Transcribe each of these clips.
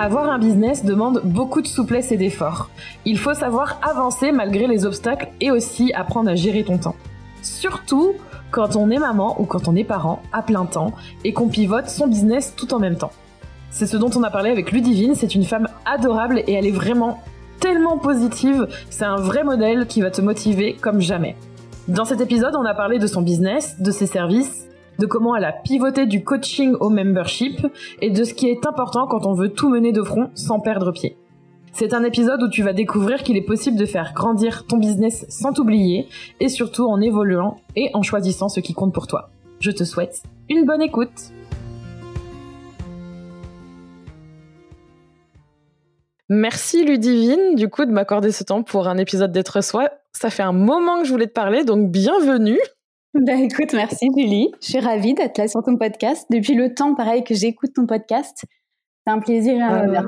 Avoir un business demande beaucoup de souplesse et d'efforts. Il faut savoir avancer malgré les obstacles et aussi apprendre à gérer ton temps. Surtout quand on est maman ou quand on est parent à plein temps et qu'on pivote son business tout en même temps. C'est ce dont on a parlé avec Ludivine, c'est une femme adorable et elle est vraiment tellement positive, c'est un vrai modèle qui va te motiver comme jamais. Dans cet épisode, on a parlé de son business, de ses services, de comment elle a pivoté du coaching au membership et de ce qui est important quand on veut tout mener de front sans perdre pied. C'est un épisode où tu vas découvrir qu'il est possible de faire grandir ton business sans t'oublier et surtout en évoluant et en choisissant ce qui compte pour toi. Je te souhaite une bonne écoute. Merci Ludivine, du coup, de m'accorder ce temps pour un épisode d'être soi. Ça fait un moment que je voulais te parler, donc bienvenue. Bah écoute, merci Julie. Je suis ravie d'être là sur ton podcast. Depuis le temps, pareil, que j'écoute ton podcast. C'est un plaisir et un honneur.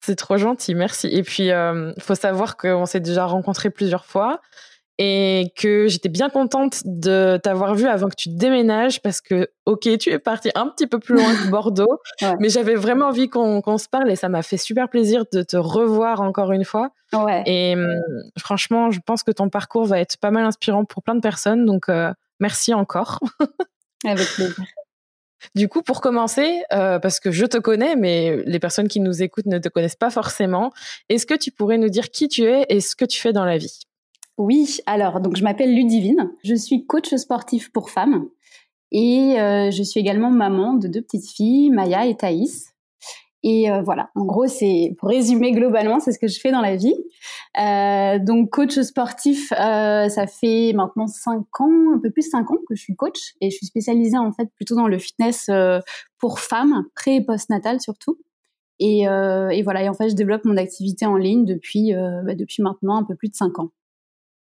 C'est trop gentil, merci. Et puis, il euh, faut savoir qu'on s'est déjà rencontrés plusieurs fois et que j'étais bien contente de t'avoir vu avant que tu déménages parce que, ok, tu es parti un petit peu plus loin que Bordeaux, mais j'avais vraiment envie qu'on se parle et ça m'a fait super plaisir de te revoir encore une fois. Ouais. Et hum, franchement, je pense que ton parcours va être pas mal inspirant pour plein de personnes, donc euh, merci encore. Avec plaisir. Du coup, pour commencer, euh, parce que je te connais, mais les personnes qui nous écoutent ne te connaissent pas forcément, est-ce que tu pourrais nous dire qui tu es et ce que tu fais dans la vie? Oui, alors donc je m'appelle Ludivine, je suis coach sportif pour femmes et euh, je suis également maman de deux petites filles, Maya et Thaïs. Et euh, voilà, en gros, c'est pour résumer globalement, c'est ce que je fais dans la vie. Euh, donc coach sportif, ça fait maintenant cinq ans, un peu plus de cinq ans que je suis coach et je suis spécialisée en fait plutôt dans le fitness pour femmes, pré et post-natal surtout. Et, voilà, et en fait, je développe mon activité en ligne depuis bah, depuis maintenant un peu plus de cinq ans.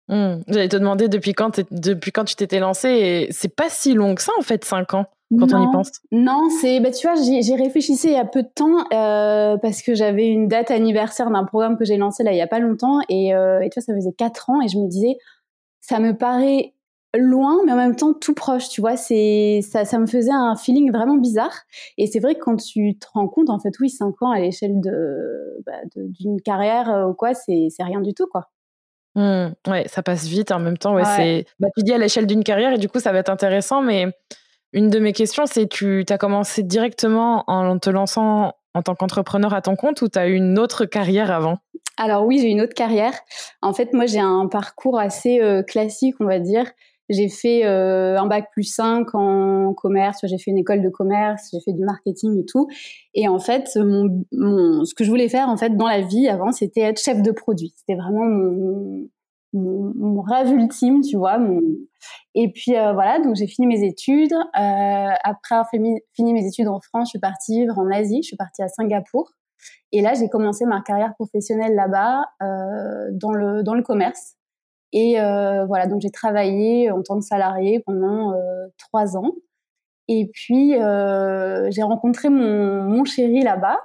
Hmm. J'allais te demander depuis quand, depuis quand tu t'étais lancée et c'est pas si long que ça en fait, 5 ans quand on y pense. Non, c'est bah tu vois, j'ai réfléchi il y a peu de temps euh, parce que j'avais une date anniversaire d'un programme que j'ai lancé là il y a pas longtemps et, euh, et tu vois ça faisait 4 ans et je me disais ça me paraît loin mais en même temps tout proche, tu vois, c'est ça ça me faisait un feeling vraiment bizarre et c'est vrai que quand tu te rends compte en fait oui, 5 ans à l'échelle de bah, d'une carrière euh, ou quoi, c'est c'est rien du tout quoi. Mmh, ouais, ça passe vite en même temps. Ouais, c'est. Bah, tu dis à l'échelle d'une carrière et du coup ça va être intéressant. Mais une de mes questions, c'est tu as commencé directement en te lançant en tant qu'entrepreneur à ton compte ou tu as eu une autre carrière avant? Alors oui, j'ai une autre carrière. En fait, moi j'ai un parcours assez euh, classique, on va dire. J'ai fait euh, un bac plus 5 en commerce, j'ai fait une école de commerce, j'ai fait du marketing et tout. Et en fait, mon, mon, ce que je voulais faire en fait dans la vie avant, c'était être chef de produit. C'était vraiment mon, mon, mon, rêve ultime, tu vois. Et puis euh, voilà, donc j'ai fini mes études. Euh, après avoir fini mes études en France, je suis partie vivre en Asie. Je suis partie à Singapour. Et là, j'ai commencé ma carrière professionnelle là-bas euh, dans le dans le commerce. Et euh, voilà, donc j'ai travaillé en tant que salarié pendant euh, trois ans. Et puis euh, j'ai rencontré mon, mon chéri là-bas.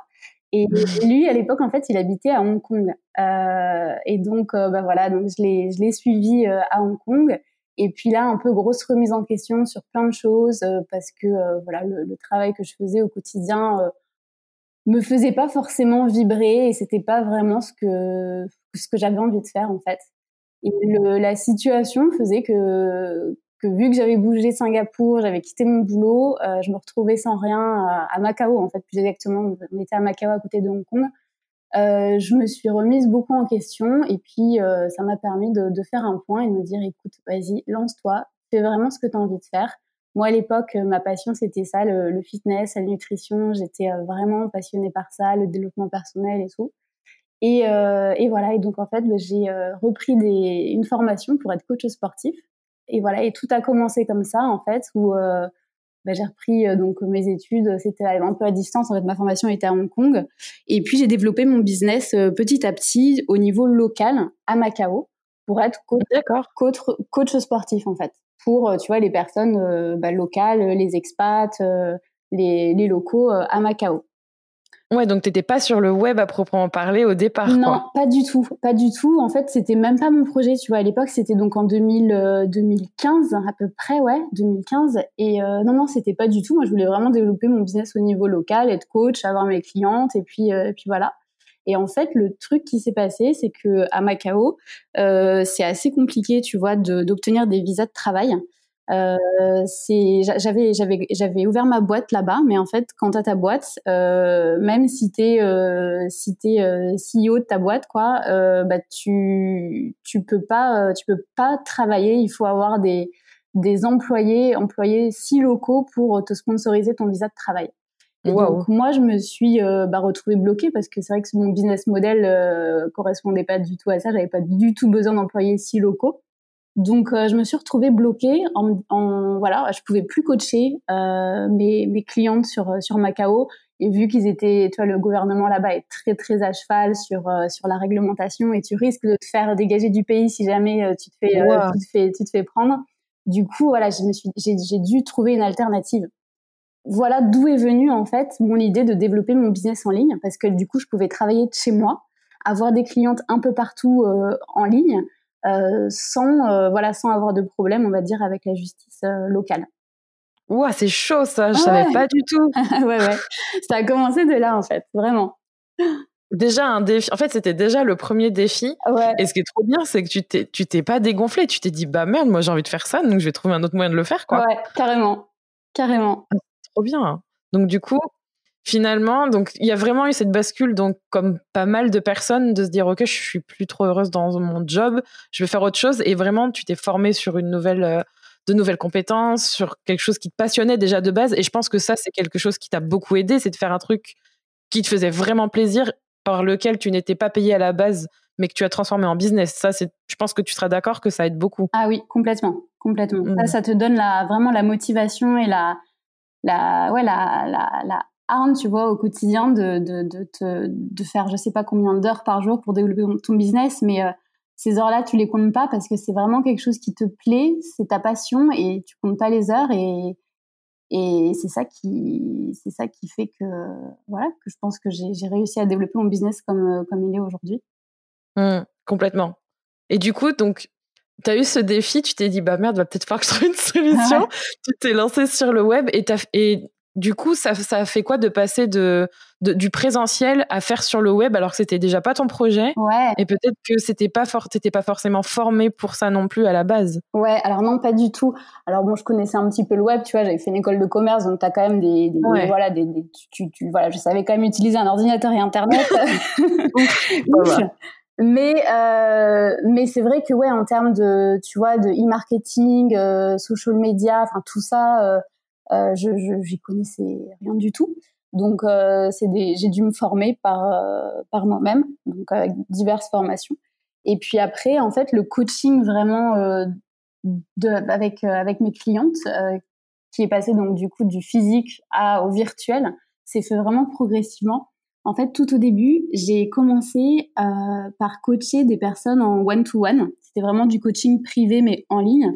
Et lui, à l'époque, en fait, il habitait à Hong Kong. Euh, et donc, bah voilà, donc je l'ai, je l'ai suivi à Hong Kong. Et puis là, un peu grosse remise en question sur plein de choses parce que voilà, le, le, travail que je faisais au quotidien me faisait pas forcément vibrer et c'était pas vraiment ce que ce que j'avais envie de faire en fait. Et le, la situation faisait que, que vu que j'avais bougé Singapour, j'avais quitté mon boulot, euh, je me retrouvais sans rien à, à, Macao, en fait, plus exactement. On était à Macao, à côté de Hong Kong. Euh, je me suis remise beaucoup en question et puis euh, ça m'a permis de, de, faire un point et de me dire écoute, vas-y, lance-toi, fais vraiment ce que tu as envie de faire. Moi, à l'époque, ma passion, c'était ça, le, le, fitness, la nutrition. J'étais euh, vraiment passionnée par ça, le développement personnel et tout. Et, euh, et, voilà, et donc en fait, bah, j'ai euh, repris des, une formation pour être coach sportif. Et voilà, et tout a commencé comme ça en fait, où euh, bah, j'ai repris donc mes études. C'était un peu à distance. En fait, ma formation était à Hong Kong. Et puis j'ai développé mon business petit à petit au niveau local à Macao pour être coach, coach, coach sportif en fait. Pour tu vois les personnes bah, locales, les expats, les, les locaux à Macao. Ouais, donc t'étais pas sur le web à proprement parler au départ. Non, pas du tout, pas du tout. En fait, c'était même pas mon projet. Tu vois, à l'époque, c'était donc en 2000, 2015 euh, à peu près, ouais, 2015. Et euh, non, non, c'était pas du tout. Moi, je voulais vraiment développer mon business au niveau local, être coach, avoir mes clientes, et puis, euh, puis voilà. Et en fait, le truc qui s'est passé, c'est que à Macao, c'est assez compliqué, tu vois, d'obtenir des visas de travail. Euh, c'est j'avais j'avais j'avais ouvert ma boîte là-bas, mais en fait, quand t'as ta boîte, euh, même si t'es euh, si t'es euh, CEO de ta boîte, quoi, euh, bah tu tu peux pas tu peux pas travailler. Il faut avoir des des employés employés si locaux pour te sponsoriser ton visa de travail. Et donc moi, je me suis bah, retrouvée bloquée parce que c'est vrai que mon business model correspondait pas du tout à ça. J'avais pas du tout besoin d'employés si locaux. Donc, euh, je me suis retrouvée bloquée. En, en, voilà, je pouvais plus coacher euh, mes, mes clientes sur sur Macao. Et vu qu'ils étaient, tu vois, le gouvernement là-bas est très très à cheval sur euh, sur la réglementation et tu risques de te faire dégager du pays si jamais euh, tu te fais tu te fais tu te fais prendre. Du coup, voilà, je me suis j'ai j'ai dû trouver une alternative. Voilà d'où est venue en fait mon idée de développer mon business en ligne parce que du coup, je pouvais travailler de chez moi, avoir des clientes un peu partout en ligne euh, sans euh, voilà sans avoir de problème, on va dire, avec la justice euh, locale. Ouah, c'est chaud ça, je savais pas du tout. ouais, ouais. Ça a commencé de là en fait, vraiment. Déjà un défi. En fait, c'était déjà le premier défi. Ouais. Et ce qui est trop bien, c'est que tu t'es, tu t'es pas dégonflé. Tu t'es dit, bah merde, moi j'ai envie de faire ça, donc je vais trouver un autre moyen de le faire, quoi. Ouais, carrément, carrément. Ah, trop bien. Donc du coup, finalement, donc il y a vraiment eu cette bascule, donc comme pas mal de personnes, de se dire ok, je suis plus trop heureuse dans mon job, je vais faire autre chose. Et vraiment, tu t'es formé sur une nouvelle, euh, de nouvelles compétences, sur quelque chose qui te passionnait déjà de base. Et je pense que ça, c'est quelque chose qui t'a beaucoup aidé, c'est de faire un truc qui te faisait vraiment plaisir, par lequel tu n'étais pas payé à la base, mais que tu as transformé en business. Ça, c'est, je pense que tu seras d'accord que ça aide beaucoup. Ah oui, complètement, complètement. Ça, mmh. ça te donne la, vraiment la motivation et la, la, ouais, la, la, la arme, tu vois, au quotidien de, de, de, te, de faire je sais pas combien d'heures par jour pour développer ton business, mais euh, ces heures-là, tu les comptes pas parce que c'est vraiment quelque chose qui te plaît, c'est ta passion et tu comptes pas les heures et, et c'est ça qui, c'est ça qui fait que, voilà, que je pense que j'ai réussi à développer mon business comme, euh, comme il est aujourd'hui. Mmh, complètement. Et du coup, donc, tu as eu ce défi, tu t'es dit, bah merde, va peut-être falloir que je trouve une solution. tu t'es lancé sur le web et, et du coup, ça, ça fait quoi de passer de, du présentiel à faire sur le web alors que c'était déjà pas ton projet Ouais. Et peut-être que c'était pas fort, t'étais pas forcément formé pour ça non plus à la base? Ouais, alors non, pas du tout. Alors bon, je connaissais un petit peu le web, tu vois, j'avais fait une école de commerce, donc t'as quand même des, voilà, des, tu, tu, voilà, je savais quand même utiliser un ordinateur et Internet. Mais euh, mais c'est vrai que ouais en termes de tu vois de e-marketing, euh, social media, enfin tout ça, euh, euh, je j'y connaissais rien du tout. Donc euh, c'est j'ai dû me former par euh, par moi-même, donc avec diverses formations. Et puis après, en fait, le coaching vraiment de, avec avec mes clientes, qui est passé donc du coup du physique à au virtuel, s'est fait vraiment progressivement. En fait, tout au début, j'ai commencé euh, par coacher des personnes en one-to-one. C'était vraiment du coaching privé, mais en ligne.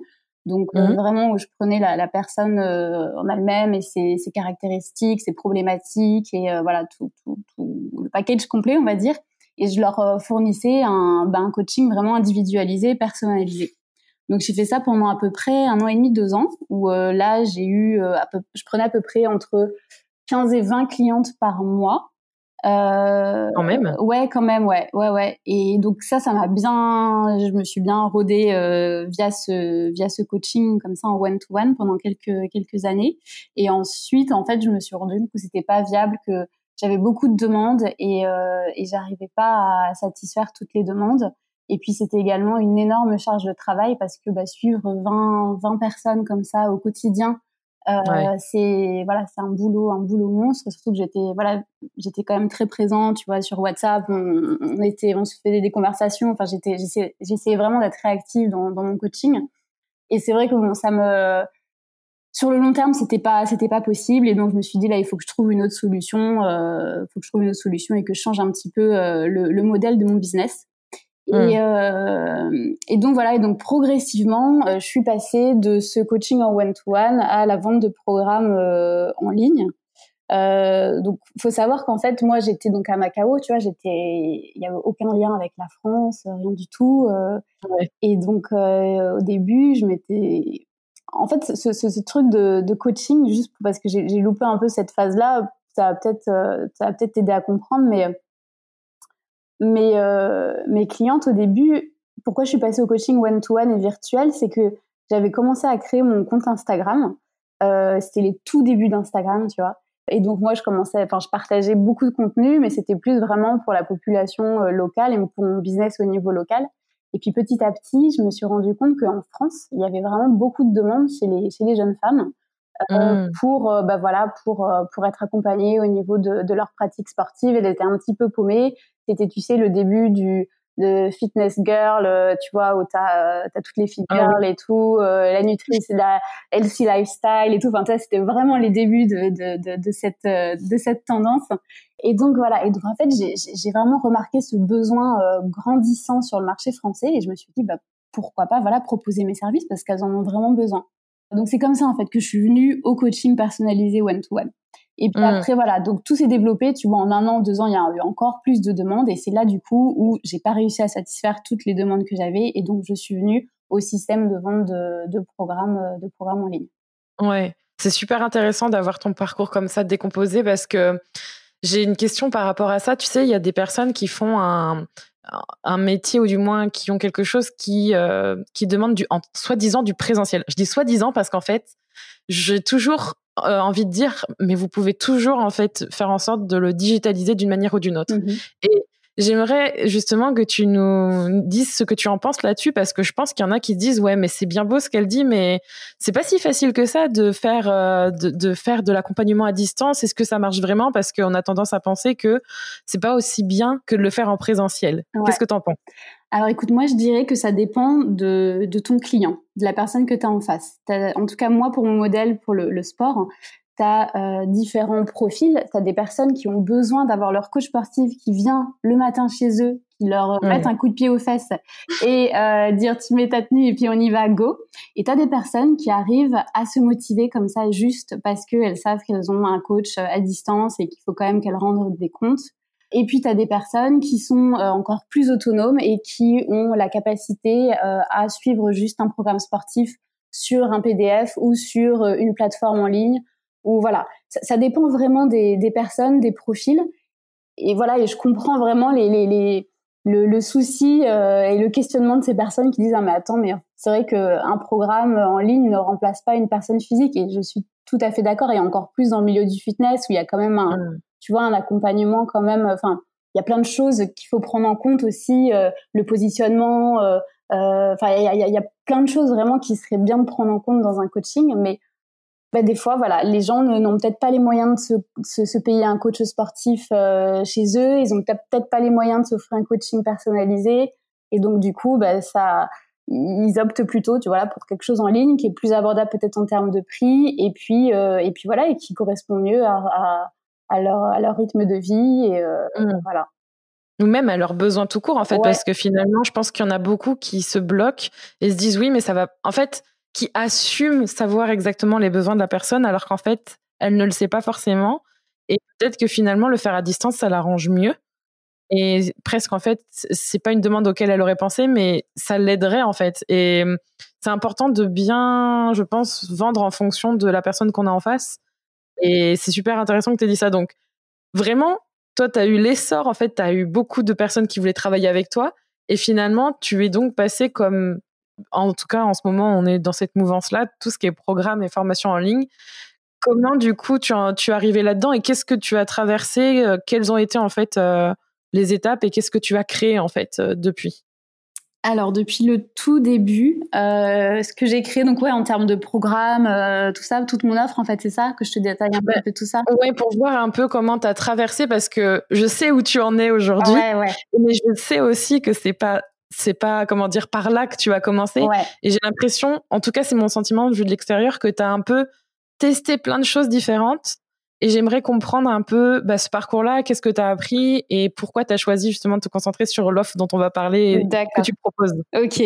Donc euh, mmh. vraiment où je prenais la, la personne euh, en elle-même et ses, ses, caractéristiques, ses problématiques et euh, voilà tout, tout, tout, le package complet on va dire et je leur fournissais un, ben, un coaching vraiment individualisé, personnalisé. Donc j'ai fait ça pendant à peu près un an et demi, deux ans où là j'ai eu à peu, je prenais à peu près entre 15 et 20 clientes par mois euh, quand même. Ouais, quand même, ouais, ouais, ouais. Et donc ça, ça m'a bien, je me suis bien rodée euh, via ce via ce coaching comme ça en one to one pendant quelques quelques années. Et ensuite, en fait, je me suis rendue compte que c'était pas viable, que j'avais beaucoup de demandes et euh, et j'arrivais pas à satisfaire toutes les demandes. Et puis c'était également une énorme charge de travail parce que bah, suivre 20 20 personnes comme ça au quotidien euh, C'est voilà, c'est un boulot, un boulot monstre. Surtout que j'étais voilà, j'étais quand même très présente, tu vois, sur WhatsApp. On, était, on se faisait des conversations. Enfin, j'étais, j'essayais vraiment d'être réactive dans, dans mon coaching. Et c'est vrai que bon, ça me sur le long terme, c'était pas, c'était pas possible, et donc je me suis dit là, il faut que je trouve une autre solution, euh, faut que je trouve une autre solution et que je change un petit peu euh, le, le, modèle de mon business. Et, hmm. euh, et, donc voilà, et donc progressivement, euh, je suis passée de ce coaching en one-to-one à la vente de programmes euh, en ligne. Euh, donc, faut savoir qu'en fait, moi, j'étais donc à Macao, tu vois, j'étais, il y avait aucun lien avec la France, rien du tout. Ouais. Et donc, au début, je m'étais, en fait, ce, ce, ce truc de, de, coaching, juste parce que j'ai loupé un peu cette phase-là, ça va peut-être, ça va peut-être t'aider à comprendre, mais mais euh, mes clientes au début, pourquoi je suis passée au coaching one-to-one et virtuel, c'est que j'avais commencé à créer mon compte Instagram. Euh, c'était les tout débuts d'Instagram, tu vois. Et donc moi, je commençais, enfin, je partageais beaucoup de contenu, mais c'était plus vraiment pour la population euh, locale et pour mon business au niveau local. Et puis petit à petit, je me suis rendu compte qu'en France, il y avait vraiment beaucoup de demandes chez les, jeunes femmes mmh. pour euh, bah voilà pour euh, pour être accompagnées au niveau de, de leur pratique sportive. Elle était un petit peu paumée. C'était tu sais le début du de fitness girl, tu vois, où t'as as toutes les fit ah girls et tout, la nutrition, la healthy lifestyle et tout. Enfin, c'était vraiment les débuts de, de, de, de cette de cette tendance. Et donc voilà. Et donc en fait, j'ai vraiment remarqué ce besoin grandissant sur le marché français et je me suis dit, bah pourquoi pas, voilà, proposer mes services parce qu'elles en ont vraiment besoin. Donc c'est comme ça en fait que je suis venue au coaching personnalisé one to one. Et puis mmh. après voilà, donc tout s'est développé. Tu vois, en un an, deux ans, il y a eu encore plus de demandes et c'est là du coup où j'ai pas réussi à satisfaire toutes les demandes que j'avais et donc je suis venue au système de vente de, de programmes de programmes en ligne. Ouais, c'est super intéressant d'avoir ton parcours comme ça décomposé parce que j'ai une question par rapport à ça. Tu sais, il y a des personnes qui font un, un métier ou du moins qui ont quelque chose qui euh, qui demande du soi-disant du présentiel. Je dis soi-disant parce qu'en fait, j'ai toujours euh, envie de dire mais vous pouvez toujours en fait faire en sorte de le digitaliser d'une manière ou d'une autre. Mmh Et J'aimerais justement que tu nous dises ce que tu en penses là-dessus parce que je pense qu'il y en a qui disent ouais mais c'est bien beau ce qu'elle dit mais c'est pas si facile que ça de faire euh, de, de, faire de l'accompagnement à distance. Est-ce que ça marche vraiment? Parce qu'on a tendance à penser que c'est pas aussi bien que de le faire en présentiel. Qu'est-ce que tu en penses? Alors écoute, moi je dirais que ça dépend de, de ton client, de la personne que tu as en face. en tout cas, moi pour mon modèle, pour le, le sport, tu as euh, différents profils. Tu as des personnes qui ont besoin d'avoir leur coach sportif qui vient le matin chez eux, qui leur met un coup de pied aux fesses et euh, dire tu mets ta tenue et puis on y va, go. Et tu as des personnes qui arrivent à se motiver comme ça juste parce qu'elles savent qu'elles ont un coach euh, à distance et qu'il faut quand même qu'elles rendent des comptes. Et puis, tu as des personnes qui sont encore plus autonomes et qui ont la capacité à suivre juste un programme sportif sur un PDF ou sur une plateforme en ligne ou voilà, ça, dépend vraiment des, des, personnes, des profils. Et voilà, et je comprends vraiment les, les, les le, le, souci euh, et le questionnement de ces personnes qui disent ah mais attends mais c'est vrai qu'un programme en ligne ne remplace pas une personne physique et je suis tout à fait d'accord et encore plus dans le milieu du fitness où il y a quand même un mmh. tu vois un accompagnement quand même enfin il y a plein de choses qu'il faut prendre en compte aussi euh, le positionnement euh, enfin il y a, y a plein de choses vraiment qui seraient bien de prendre en compte dans un coaching mais bah, des fois, voilà, les gens n'ont peut-être pas les moyens de se, se, payer un coach sportif euh, chez eux. Ils ont peut-être pas les moyens de s'offrir un coaching personnalisé. Et donc, du coup, bah, ça, ils optent plutôt, tu vois, pour quelque chose en ligne qui est plus abordable peut-être en termes de prix. Et puis, euh, et puis voilà, et qui correspond mieux à, à, à, leur, à leur rythme de vie. Et euh, mmh. voilà ou même à leurs besoins tout court en fait parce que finalement je pense qu'il y en a beaucoup qui se bloquent et se disent oui mais ça va en fait qui assume savoir exactement les besoins de la personne alors qu'en fait, elle ne le sait pas forcément. Et peut-être que finalement, le faire à distance, ça l'arrange mieux. Et presque, en fait, c'est pas une demande auquel elle aurait pensé, mais ça l'aiderait, en fait. Et c'est important de bien, je pense, vendre en fonction de la personne qu'on a en face. Et c'est super intéressant que tu aies dit ça. Donc, vraiment, toi, tu as eu l'essor, en fait, tu as eu beaucoup de personnes qui voulaient travailler avec toi. Et finalement, tu es donc passé comme en tout cas, en ce moment, on est dans cette mouvance-là, tout ce qui est programme et formation en ligne. Comment, du coup, tu, tu es arrivé là-dedans et qu'est-ce que tu as traversé euh, Quelles ont été, en fait, euh, les étapes et qu'est-ce que tu as créé, en fait, euh, depuis? Alors depuis le tout début, ce que j'ai créé donc ouais en termes de programme, tout ça, toute mon offre en fait c'est ça que je te détaille un peu tout ça? Ouais pour voir un peu comment tu as traversé parce que je sais où tu en es aujourd'hui, mais je sais aussi que c'est pas c'est pas comment dire par là que tu as commencé. Et j'ai l'impression, en tout cas c'est mon sentiment vu de l'extérieur, que tu as un peu testé plein de choses différentes et j'aimerais comprendre un peu bah, ce parcours-là, qu'est-ce que tu as appris et pourquoi tu as choisi justement de te concentrer sur l'offre dont on va parler et que tu proposes. Ok,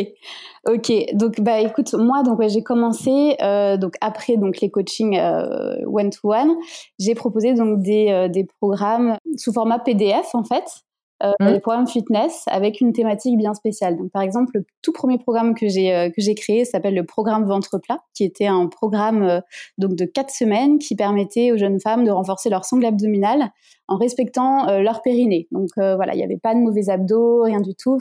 ok. Donc bah écoute, moi donc j'ai commencé euh, donc après donc les coachings one to one, j'ai proposé donc des euh, des programmes sous format PDF en fait euh, mmh. des programmes fitness avec une thématique bien spéciale. Donc, par exemple, le tout premier programme que j'ai euh, que j'ai créé s'appelle le programme ventre plat, qui était un programme euh, donc de quatre semaines qui permettait aux jeunes femmes de renforcer leur sangle abdominale en respectant leur périnée. Donc voilà, il n'y avait pas de mauvais abdos, rien du tout.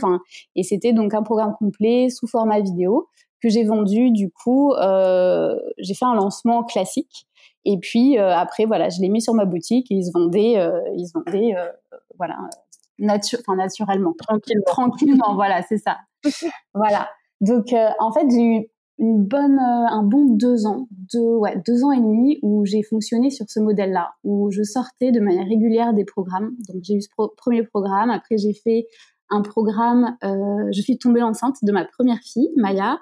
Et c'était donc un programme complet sous format vidéo que j'ai vendu. Du coup, j'ai fait un lancement classique. Et puis après, voilà, je l'ai mis sur ma boutique et il se vendait, il se vendait, voilà, enfin, naturellement. Tranquillement. Tranquillement, voilà, c'est ça. voilà. Donc, euh, en fait, j'ai eu une bonne, euh, un bon deux ans, deux, ouais, deux ans et demi où j'ai fonctionné sur ce modèle-là, où je sortais de manière régulière des programmes. Donc, j'ai eu ce premier programme. Après, j'ai fait un programme. Euh, je suis tombée enceinte de ma première fille, Maya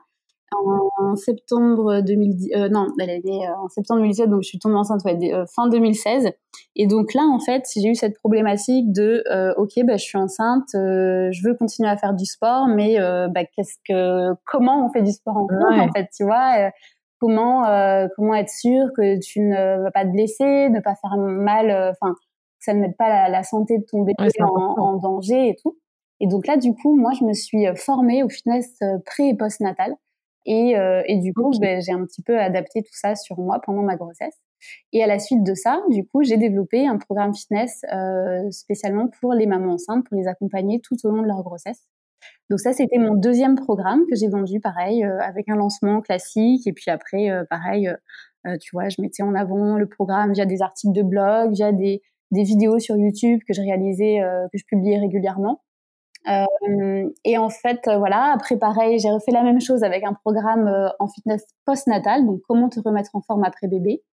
en septembre 2010, euh, non, elle est née euh, en septembre 2017, donc je suis tombée enceinte euh, fin 2016. Et donc là, en fait, j'ai eu cette problématique de, ok, bah, je suis enceinte, je veux continuer à faire du sport, mais bah, qu'est-ce que, comment on fait du sport ensemble, en fait, tu vois Comment, comment être sûr que tu ne vas pas te blesser, ne pas faire mal, enfin, que ça ne mette pas la, santé de ton bébé en, en, danger et tout. Et donc là, du coup, moi, je me suis formée au fitness pré et post-natal. Et, euh, et du coup, ben, j'ai un petit peu adapté tout ça sur moi pendant ma grossesse. Et à la suite de ça, du coup, j'ai développé un programme fitness euh, spécialement pour les mamans enceintes, pour les accompagner tout au long de leur grossesse. Donc ça, c'était mon deuxième programme que j'ai vendu, pareil, euh, avec un lancement classique. Et puis après, euh, pareil, euh, tu vois, je mettais en avant le programme via des articles de blog, via des, des vidéos sur YouTube que je réalisais, que je publiais régulièrement. Euh, et en fait, euh, voilà, après pareil, j'ai refait la même chose avec un programme euh, en fitness post-natal, donc comment te remettre en forme après bébé.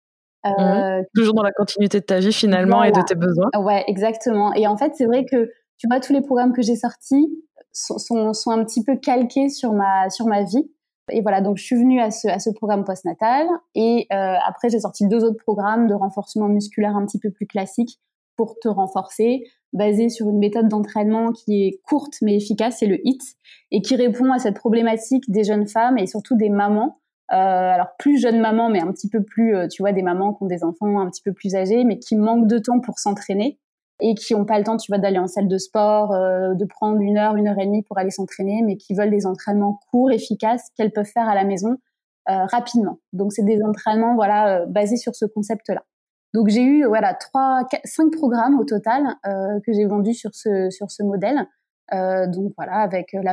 Mmh. Toujours dans la continuité de ta vie finalement et de tes besoins. Ouais, exactement. Et en fait, c'est vrai que tu vois, tous les programmes que j'ai sortis sont, sont, sont, un petit peu calqués sur ma, sur ma vie. Et voilà, donc je suis venue à ce, à ce programme postnatal. Et après, j'ai sorti deux autres programmes de renforcement musculaire un petit peu plus classiques pour te renforcer basé sur une méthode d'entraînement qui est courte mais efficace, c'est le HIT, et qui répond à cette problématique des jeunes femmes et surtout des mamans. Euh, alors plus jeunes mamans, mais un petit peu plus, euh, tu vois, des mamans qui ont des enfants un petit peu plus âgés, mais qui manquent de temps pour s'entraîner et qui n'ont pas le temps, tu vois, d'aller en salle de sport, euh, de prendre une heure, une heure et demie pour aller s'entraîner, mais qui veulent des entraînements courts, efficaces, qu'elles peuvent faire à la maison rapidement. Donc c'est des entraînements, voilà, basés sur ce concept-là. Donc j'ai eu voilà trois, cinq programmes au total euh, que j'ai vendus sur ce sur ce modèle. Euh, donc voilà avec la,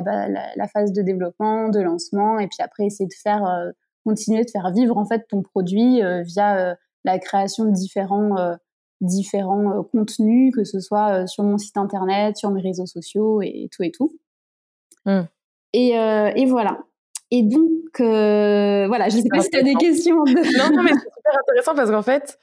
la, phase de développement, de lancement et puis après essayer de faire euh, continuer de faire vivre en fait ton produit via la création de différents différents contenus que ce soit sur mon site internet, sur mes réseaux sociaux et, tout et tout. Mmh. Et, et voilà. Et donc, voilà, je ne sais pas si tu as des questions. Non, non, mais c'est super intéressant parce qu'en fait,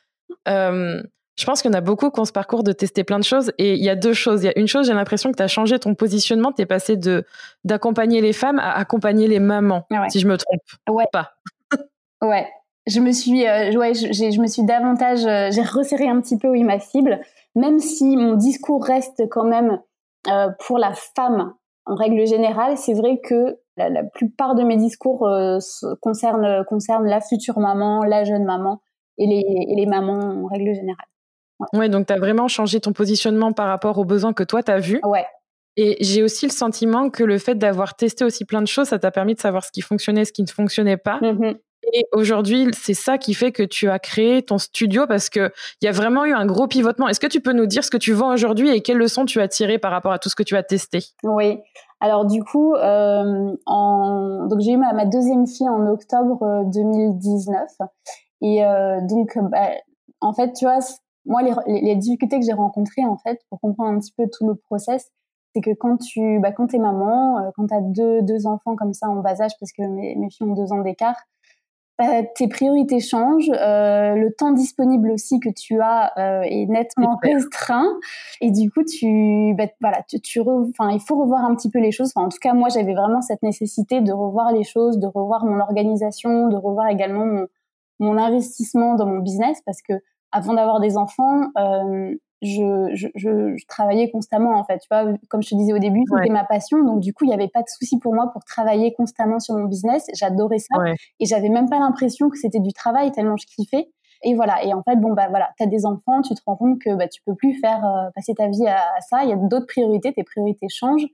euh, je pense qu'il y en a beaucoup qui ont ce parcours de tester plein de choses. Et il y a deux choses. Il y a une chose, j'ai l'impression que tu as changé ton positionnement. Tu es passé de d'accompagner les femmes à accompagner les mamans, si je me trompe ouais. pas. ouais. Je me suis, euh, ouais, je, je, me suis davantage, euh, j'ai resserré un petit peu oui ma cible, même si mon discours reste quand même euh, pour la femme en règle générale. C'est vrai que la, la, plupart de mes discours concernent concernent la future maman, la jeune maman et les, les mamans en règle générale. Ouais, donc tu as vraiment changé ton positionnement par rapport aux besoins que toi tu as vus. Ouais. Et j'ai aussi le sentiment que le fait d'avoir testé aussi plein de choses, ça t'a permis de savoir ce qui fonctionnait, ce qui ne fonctionnait pas. Mmh et aujourd'hui, c'est ça qui fait que tu as créé ton studio parce que il y a vraiment eu un gros pivotement. Est-ce que tu peux nous dire ce que tu vends aujourd'hui et quelles leçons tu as tirées par rapport à tout ce que tu as testé? Oui. Alors du coup, euh, en... donc j'ai eu ma, ma, deuxième fille en octobre 2019 euh, et euh, donc, bah, en fait, tu vois, moi, les, les difficultés que j'ai rencontrées, en fait, pour comprendre un petit peu tout le process, c'est que quand tu, bah, quand t'es maman, euh, quand t'as deux, deux enfants comme ça en bas âge, parce que mes, mes filles ont deux ans d'écart, bah, tes priorités changent, euh, le temps disponible aussi que tu as euh, est nettement restreint, et du coup tu, bah, voilà, tu, tu enfin il faut revoir un petit peu les choses. Enfin, en tout cas, moi j'avais vraiment cette nécessité de revoir les choses, de revoir mon organisation, de revoir également mon, mon investissement dans mon business parce que avant d'avoir des enfants, euh, je, je, je, travaillais constamment en fait. Tu vois, comme je te disais au début, c'était ma passion, donc du coup, il n'y avait pas de souci pour moi pour travailler constamment sur mon business. J'adorais ça et j'avais même pas l'impression que c'était du travail tellement je kiffais. Et voilà. Et en fait, bon bah voilà, t'as des enfants, tu te rends compte que bah tu peux plus faire euh, passer ta vie à, ça. Il y a d'autres priorités, tes priorités changent.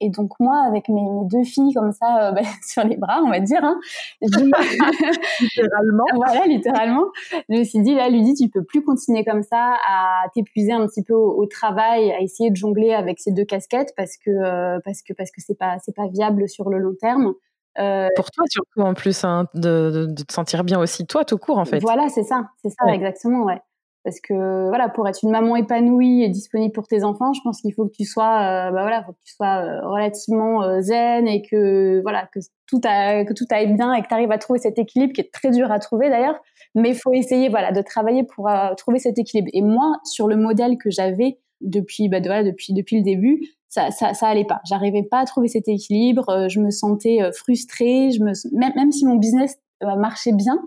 Et donc moi, avec mes, mes deux filles comme ça euh, bah, sur les bras, on va dire, hein, littéralement. voilà, littéralement. Je me suis dit là, Ludie, tu peux plus continuer comme ça à t'épuiser un petit peu au, travail, à essayer de jongler avec ces deux casquettes parce que euh, parce que parce que c'est pas c'est pas viable sur le long terme. Euh, pour toi surtout en plus, hein, de, de, te sentir bien aussi toi tout court en fait. Voilà, c'est ça, c'est ça exactement, ouais. Parce que voilà, pour être une maman épanouie et disponible pour tes enfants, je pense qu'il faut que tu sois, euh, bah voilà, faut que tu sois euh, relativement zen et que voilà que tout a, que tout aille bien et que tu arrives à trouver cet équilibre qui est très dur à trouver d'ailleurs. Mais il faut essayer voilà de travailler pour trouver cet équilibre. Et moi, sur le modèle que j'avais depuis bah, voilà, depuis le début, ça, ça, ça allait pas. J'arrivais pas à trouver cet équilibre. Euh, je me sentais euh, frustrée. Je me, même, si mon business euh, marchait bien,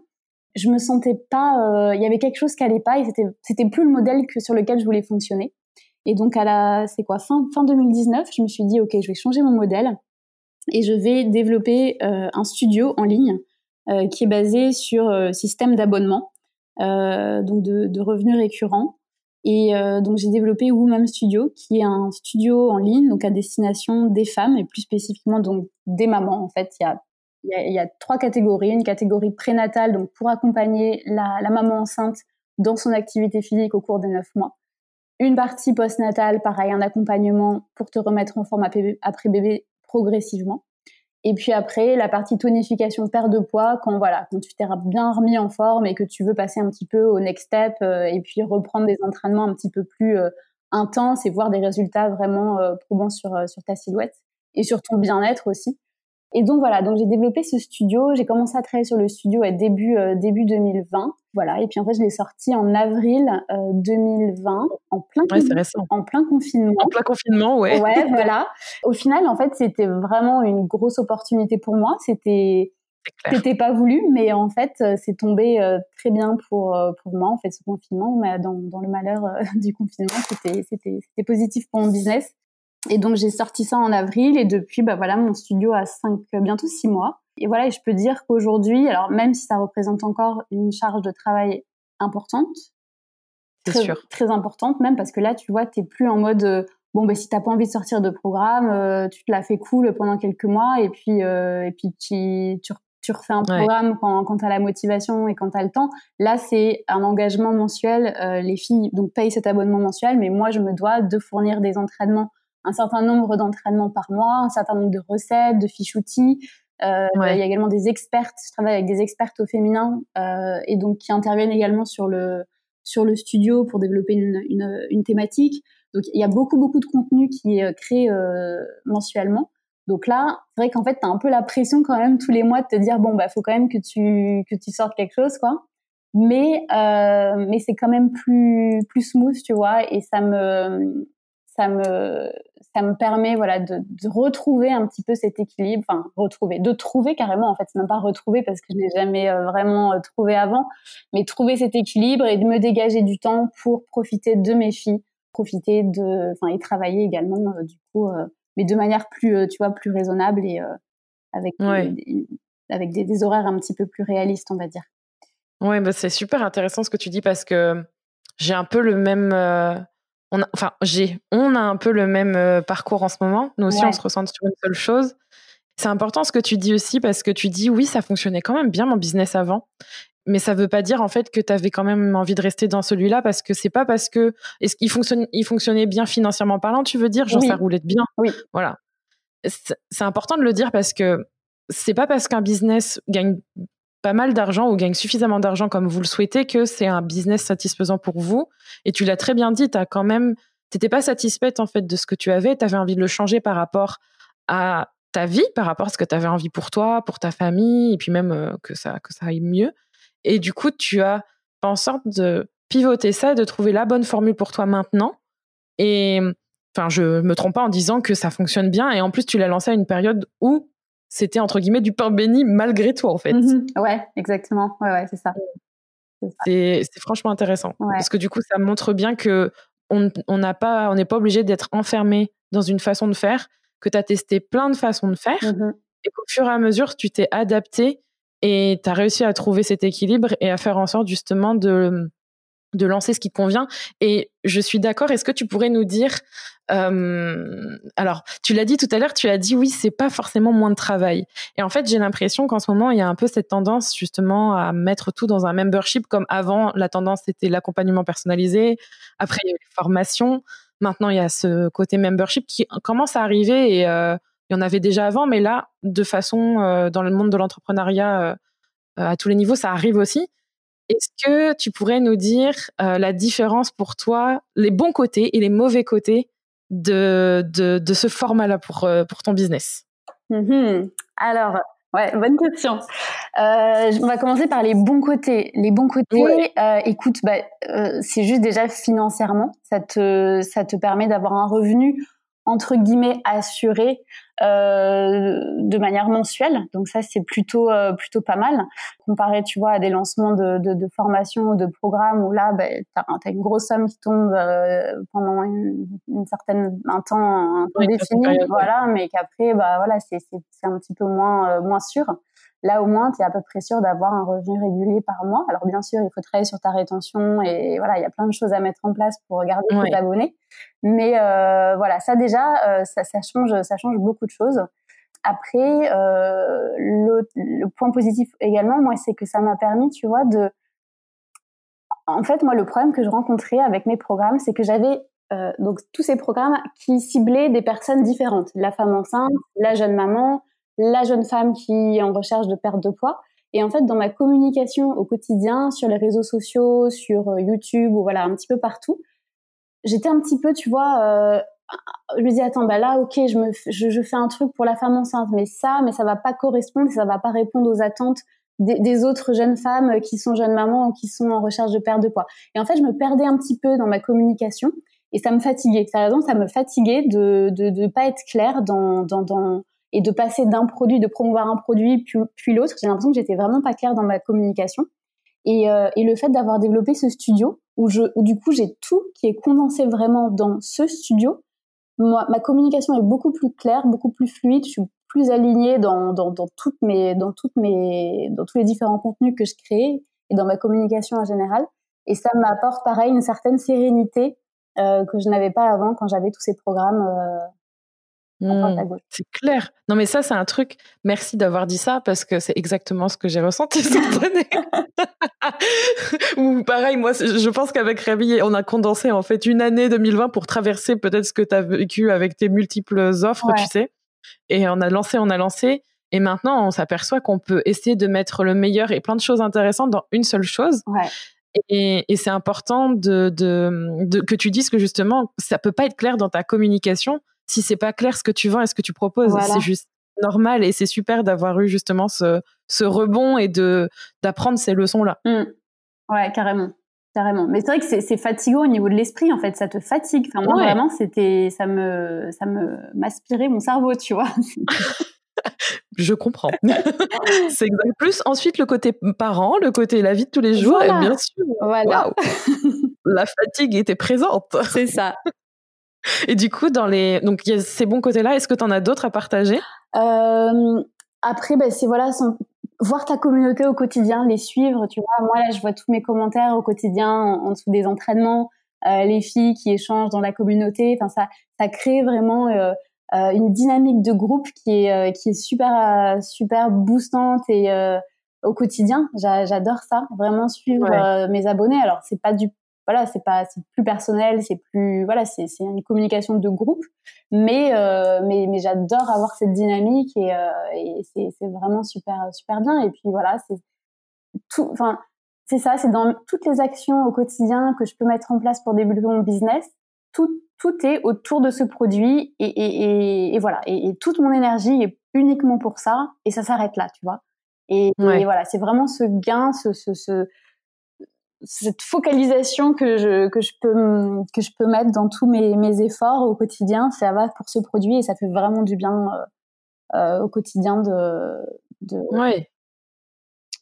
je me sentais pas. Il y avait quelque chose qui allait pas et c'était c'était plus le modèle sur lequel je voulais fonctionner. Et donc à la c'est quoi fin fin 2019, je me suis dit ok, je vais changer mon modèle et je vais développer un studio en ligne qui est basé sur système d'abonnement, donc de revenus récurrents. Et euh, donc j'ai développé Woman Studio, qui est un studio en ligne, donc à destination des femmes et plus spécifiquement donc des mamans. En fait, il y a y, a, trois catégories. Une catégorie prénatale, donc pour accompagner la, la, maman enceinte dans son activité physique au cours des neuf mois. Une partie postnatale, pareil, un accompagnement pour te remettre en forme après bébé progressivement. Et puis après, la partie tonification perte de poids, quand voilà, quand tu t'es bien remis en forme et que tu veux passer un petit peu au next step euh, et puis reprendre des entraînements un petit peu plus euh, intenses et voir des résultats vraiment euh, probants sur, sur ta silhouette et sur ton bien-être aussi. Et donc voilà, donc j'ai développé ce studio. J'ai commencé à travailler sur le studio à début euh, début 2020. Voilà, et puis en fait je l'ai sorti en avril 2020, euh, en plein en plein confinement. En plein confinement, ouais. Ouais, voilà. Au final, en fait, c'était vraiment une grosse opportunité pour moi. C'était c'était pas voulu, mais en fait, euh, c'est tombé très bien pour pour moi. En fait, ce confinement, mais dans, dans le malheur du confinement, c'était c'était c'était positif pour mon business. Et donc j'ai sorti ça en avril et depuis, bah voilà, mon studio a cinq, bientôt six mois. Et voilà, et je peux dire qu'aujourd'hui, alors même si ça représente encore une charge de travail importante, très, sûr. très importante même parce que là, tu vois, t'es plus en mode euh, bon, ben si t'as pas envie de sortir de programme, euh, tu te la fais cool pendant quelques mois et puis euh, et puis tu, tu, tu refais un programme quand, quand tu as la motivation et quand tu as le temps. Là, c'est un engagement mensuel. les filles donc payent cet abonnement mensuel, mais moi, je me dois de fournir des entraînements un certain nombre d'entraînements par mois, un certain nombre de recettes, de fiches outils. Euh, Il y a également des expertes. Je travaille avec des expertes au féminin euh, et donc qui interviennent également sur le sur le studio pour développer une, une, une thématique. Donc il y a beaucoup beaucoup de contenu qui est créé euh, mensuellement. Donc là, c'est vrai qu'en fait, tu as un peu la pression quand même tous les mois de te dire bon bah faut quand même que tu que tu sortes quelque chose quoi. Mais euh, mais c'est quand même plus plus smooth, tu vois, et ça me ça me ça me permet voilà de, de, retrouver un petit peu cet équilibre enfin retrouver de trouver carrément en fait. C'est même pas retrouver parce que je n'ai jamais euh, vraiment euh, trouvé avant mais trouver cet équilibre et de me dégager du temps pour profiter de mes filles profiter de enfin et travailler également euh, du coup mais de manière plus tu vois plus raisonnable et avec des, avec des, des, horaires un petit peu plus réalistes on va dire. Ouais bah c'est super intéressant ce que tu dis parce que j'ai un peu le même on a, enfin, j'ai, on a un peu le même euh, parcours en ce moment. Nous aussi, on se ressent sur une seule chose. C'est important ce que tu dis aussi parce que tu dis oui, ça fonctionnait quand même bien mon business avant. Mais ça veut pas dire en fait que tu avais quand même envie de rester dans celui-là parce que c'est pas parce que est-ce qu'il fonctionne, il fonctionnait bien financièrement parlant, tu veux dire, genre ça roulait bien. Oui. Voilà. C'est important de le dire parce que c'est pas parce qu'un business gagne pas mal d'argent ou gagne suffisamment d'argent comme vous le souhaitez que c'est un business satisfaisant pour vous. Et tu l'as très bien dit, tu quand même, t'étais pas satisfaite en fait de ce que tu avais, tu avais envie de le changer par rapport à ta vie, par rapport à ce que tu avais envie pour toi, pour ta famille, et puis même euh, que ça que ça aille mieux. Et du coup, tu as fait en sorte de pivoter ça et de trouver la bonne formule pour toi maintenant. Et enfin, je me trompe pas en disant que ça fonctionne bien. Et en plus, tu l'as lancé à une période où c'était entre guillemets du pain béni malgré toi en fait. Mhm. Ouais, exactement. Ouais, ouais, c'est ça. C'est franchement intéressant. Parce que du coup, ça montre bien que on n'a pas, on n'est pas obligé d'être enfermé dans une façon de faire, que tu as testé plein de façons de faire, mmh et qu'au fur et à mesure, tu t'es adapté et tu as réussi à trouver cet équilibre et à faire en sorte justement de de lancer ce qui te convient. Et je suis d'accord. Est-ce que tu pourrais nous dire, euh, alors tu l'as dit tout à l'heure, tu as dit oui, c'est pas forcément moins de travail. Et en fait, j'ai l'impression qu'en ce moment, il y a un peu cette tendance justement à mettre tout dans un membership, comme avant, la tendance c'était l'accompagnement personnalisé. Après, il y a eu les formations. Maintenant, il y a ce côté membership qui commence à arriver et euh, il y en avait déjà avant, mais là, de façon euh, dans le monde de l'entrepreneuriat à tous les niveaux, ça arrive aussi. Est-ce que tu pourrais nous dire euh, la différence pour toi, les bons côtés et les mauvais côtés de, de, de ce format-là pour, euh, pour ton business? Mmh Alors, ouais, bonne question. Euh, on va commencer par les bons côtés. Les bons côtés, écoute, bah, c'est juste déjà financièrement, ça te, ça te permet d'avoir un revenu entre guillemets assuré euh, de manière mensuelle. Donc ça c'est plutôt euh, plutôt pas mal comparé tu vois à des lancements de, de, de formation ou de programmes où là ben, t'as as une grosse somme qui tombe euh, pendant une, une, certaine un temps un temps défini voilà mais qu'après bah voilà c'est c'est un petit peu moins euh, moins sûr. Là, au moins, tu es à peu près sûr d'avoir un revenu régulier par mois. Alors, bien sûr, il faut travailler sur ta rétention et voilà, il y a plein de choses à mettre en place pour garder tes abonnés. Mais euh, voilà, ça déjà, euh, ça, ça, change, ça change beaucoup de choses. Après, euh, le, le, point positif également, moi, c'est que ça m'a permis, tu vois, de... En fait, moi, le problème que je rencontrais avec mes programmes, c'est que j'avais donc tous ces programmes qui ciblaient des personnes différentes. La femme enceinte, la jeune maman, la jeune femme qui est en recherche de perte de poids. Et en fait, dans ma communication au quotidien, sur les réseaux sociaux, sur euh, YouTube, ou voilà, un petit peu partout, j'étais un petit peu, tu vois, euh, je me dis attends, bah là, ok, je me, je, je, fais un truc pour la femme enceinte, mais ça, mais ça va pas correspondre, ça va pas répondre aux attentes des, des, autres jeunes femmes qui sont jeunes mamans ou qui sont en recherche de perte de poids. Et en fait, je me perdais un petit peu dans ma communication et ça me fatiguait. raison, ça me fatiguait de de, de pas être claire dans dans, dans et de passer d'un produit, de promouvoir un produit puis, l'autre. J'ai l'impression que j'étais vraiment pas claire dans ma communication. Et, euh, et le fait d'avoir développé ce studio, où, je, où du coup j'ai tout qui est condensé vraiment dans ce studio, moi, ma communication est beaucoup plus claire, beaucoup plus fluide. Je suis plus alignée dans, dans, dans toutes mes, dans toutes mes, dans tous les différents contenus que je crée et dans ma communication en général. Et ça m'apporte pareil une certaine sérénité euh, que je n'avais pas avant quand j'avais tous ces programmes euh, Mmh. c'est clair. Non, mais ça, c'est un truc. Merci d'avoir dit ça parce que c'est exactement ce que j'ai ressenti cette année. Ou pareil, moi, je pense qu'avec Ravi, on a condensé en fait une année 2020 pour traverser peut-être ce que tu as vécu avec tes multiples offres, tu sais. Et on a lancé, on a lancé. Et maintenant, on s'aperçoit qu'on peut essayer de mettre le meilleur et plein de choses intéressantes dans une seule chose. Ouais. Et, et c'est important de, de, de, que tu dises que justement, ça peut pas être clair dans ta communication si c'est pas clair ce que tu vends et ce que tu proposes. C'est juste normal et c'est super d'avoir eu justement ce, ce rebond et de d'apprendre ces leçons-là. Mmh. Ouais, carrément. Carrément. Mais c'est vrai que c'est fatigant au niveau de l'esprit, en fait. Ça te fatigue. Enfin, moi, vraiment, c'était, ça me, ça me, m'aspirait mon cerveau, tu vois. Je comprends. c'est exact. Plus ensuite le côté parent, le côté la vie de tous les jours, et bien sûr. Voilà. la fatigue était présente. C'est ça. Et du coup, dans les donc il y a ces bons côtés-là. Est-ce que tu en as d'autres à partager? Euh, Après, ben, c'est voilà, voir ta communauté au quotidien, les suivre. Tu vois, moi là, je vois tous mes commentaires au quotidien en, dessous des entraînements, euh, les filles qui échangent dans la communauté. Enfin, ça, ça crée vraiment euh, une dynamique de groupe qui est qui est super super boostante et au quotidien. J'adore ça, vraiment suivre mes abonnés. Alors c'est pas du voilà, c'est pas, c'est plus personnel, c'est plus, voilà, c'est, c'est une communication de groupe, mais, euh, mais, mais j'adore avoir cette dynamique et, euh, et c'est, c'est vraiment super, super bien. Et puis voilà, c'est tout, enfin, c'est ça, c'est dans toutes les actions au quotidien que je peux mettre en place pour développer mon business. Tout, tout est autour de ce produit et, et, voilà. Et, toute mon énergie est uniquement pour ça et ça s'arrête là, tu vois. Et, et voilà, c'est vraiment ce gain, ce, ce, ce cette focalisation que je que je peux que je peux mettre dans tous mes, efforts au quotidien, ça va pour ce produit et ça fait vraiment du bien euh, euh au quotidien de de,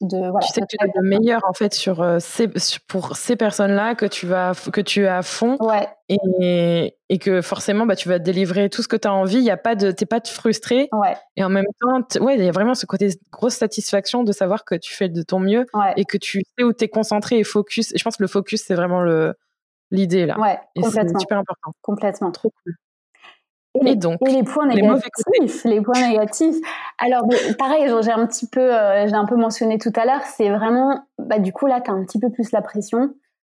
de voilà, tu sais que tu es le meilleur en fait sur, euh, ces, pour ces personnes-là que tu vas que tu as à fond. Ouais. et, et que forcément bah tu vas délivrer tout ce que tu as envie. Il y a pas de t'es pas frustré. Ouais. et en même temps ouais il y a vraiment ce côté grosse satisfaction de savoir que tu fais de ton mieux et que tu sais où tu es concentré et focus. Et je pense que le focus c'est vraiment le l'idée là. Ouais et c'est super important. Complètement. Trop cool et, les, donc, les points négatifs, les, points négatifs. Alors pareil, j'ai un petit peu, euh, j'ai un peu mentionné tout à l'heure, c'est vraiment, bah du coup là, tu as un petit peu plus la pression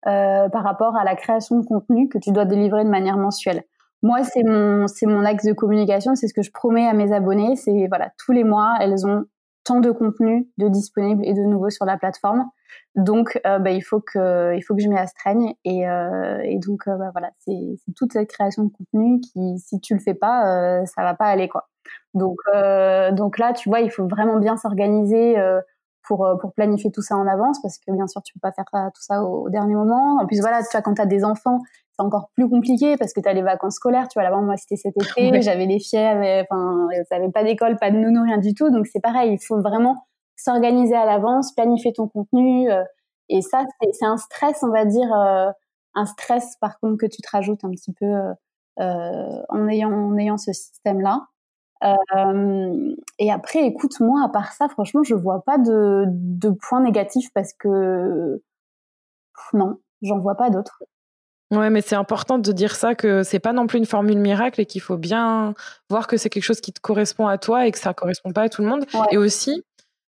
euh, par rapport à la création de contenu que tu dois délivrer de manière mensuelle. Moi, c'est mon, c'est mon axe de communication, c'est ce que je promets à mes abonnés, c'est voilà, tous les mois, elles ont tant de contenu de disponible et de nouveau sur la plateforme. Donc, euh, bah, il faut que il faut que je m'y astreigne et, euh, et donc euh, bah, voilà, c'est toute cette création de contenu qui, si tu le fais pas, ça va pas aller quoi. Donc donc là, tu vois, il faut vraiment bien s'organiser pour pour planifier tout ça en avance parce que bien sûr, tu peux pas faire tout ça au, dernier moment. En plus, voilà, tu vois, quand as des enfants, c'est encore plus compliqué parce que tu as les vacances scolaires. Tu vois, là-bas, moi, c'était cet été, j'avais les filles, enfin, ça avait pas d'école, pas de nounou, rien du tout. Donc c'est pareil, il faut vraiment s'organiser à l'avance, planifier ton contenu. Euh, et ça, c'est un stress, on va dire, euh, un stress par contre que tu te rajoutes un petit peu euh, en ayant en ayant ce système-là. et après, écoute, moi, à part ça, franchement, je vois pas de, de points négatifs parce que non, j'en vois pas d'autres. Ouais, mais c'est important de dire ça que c'est pas non plus une formule miracle et qu'il faut bien voir que c'est quelque chose qui te correspond à toi et que ça correspond pas à tout le monde. Et aussi,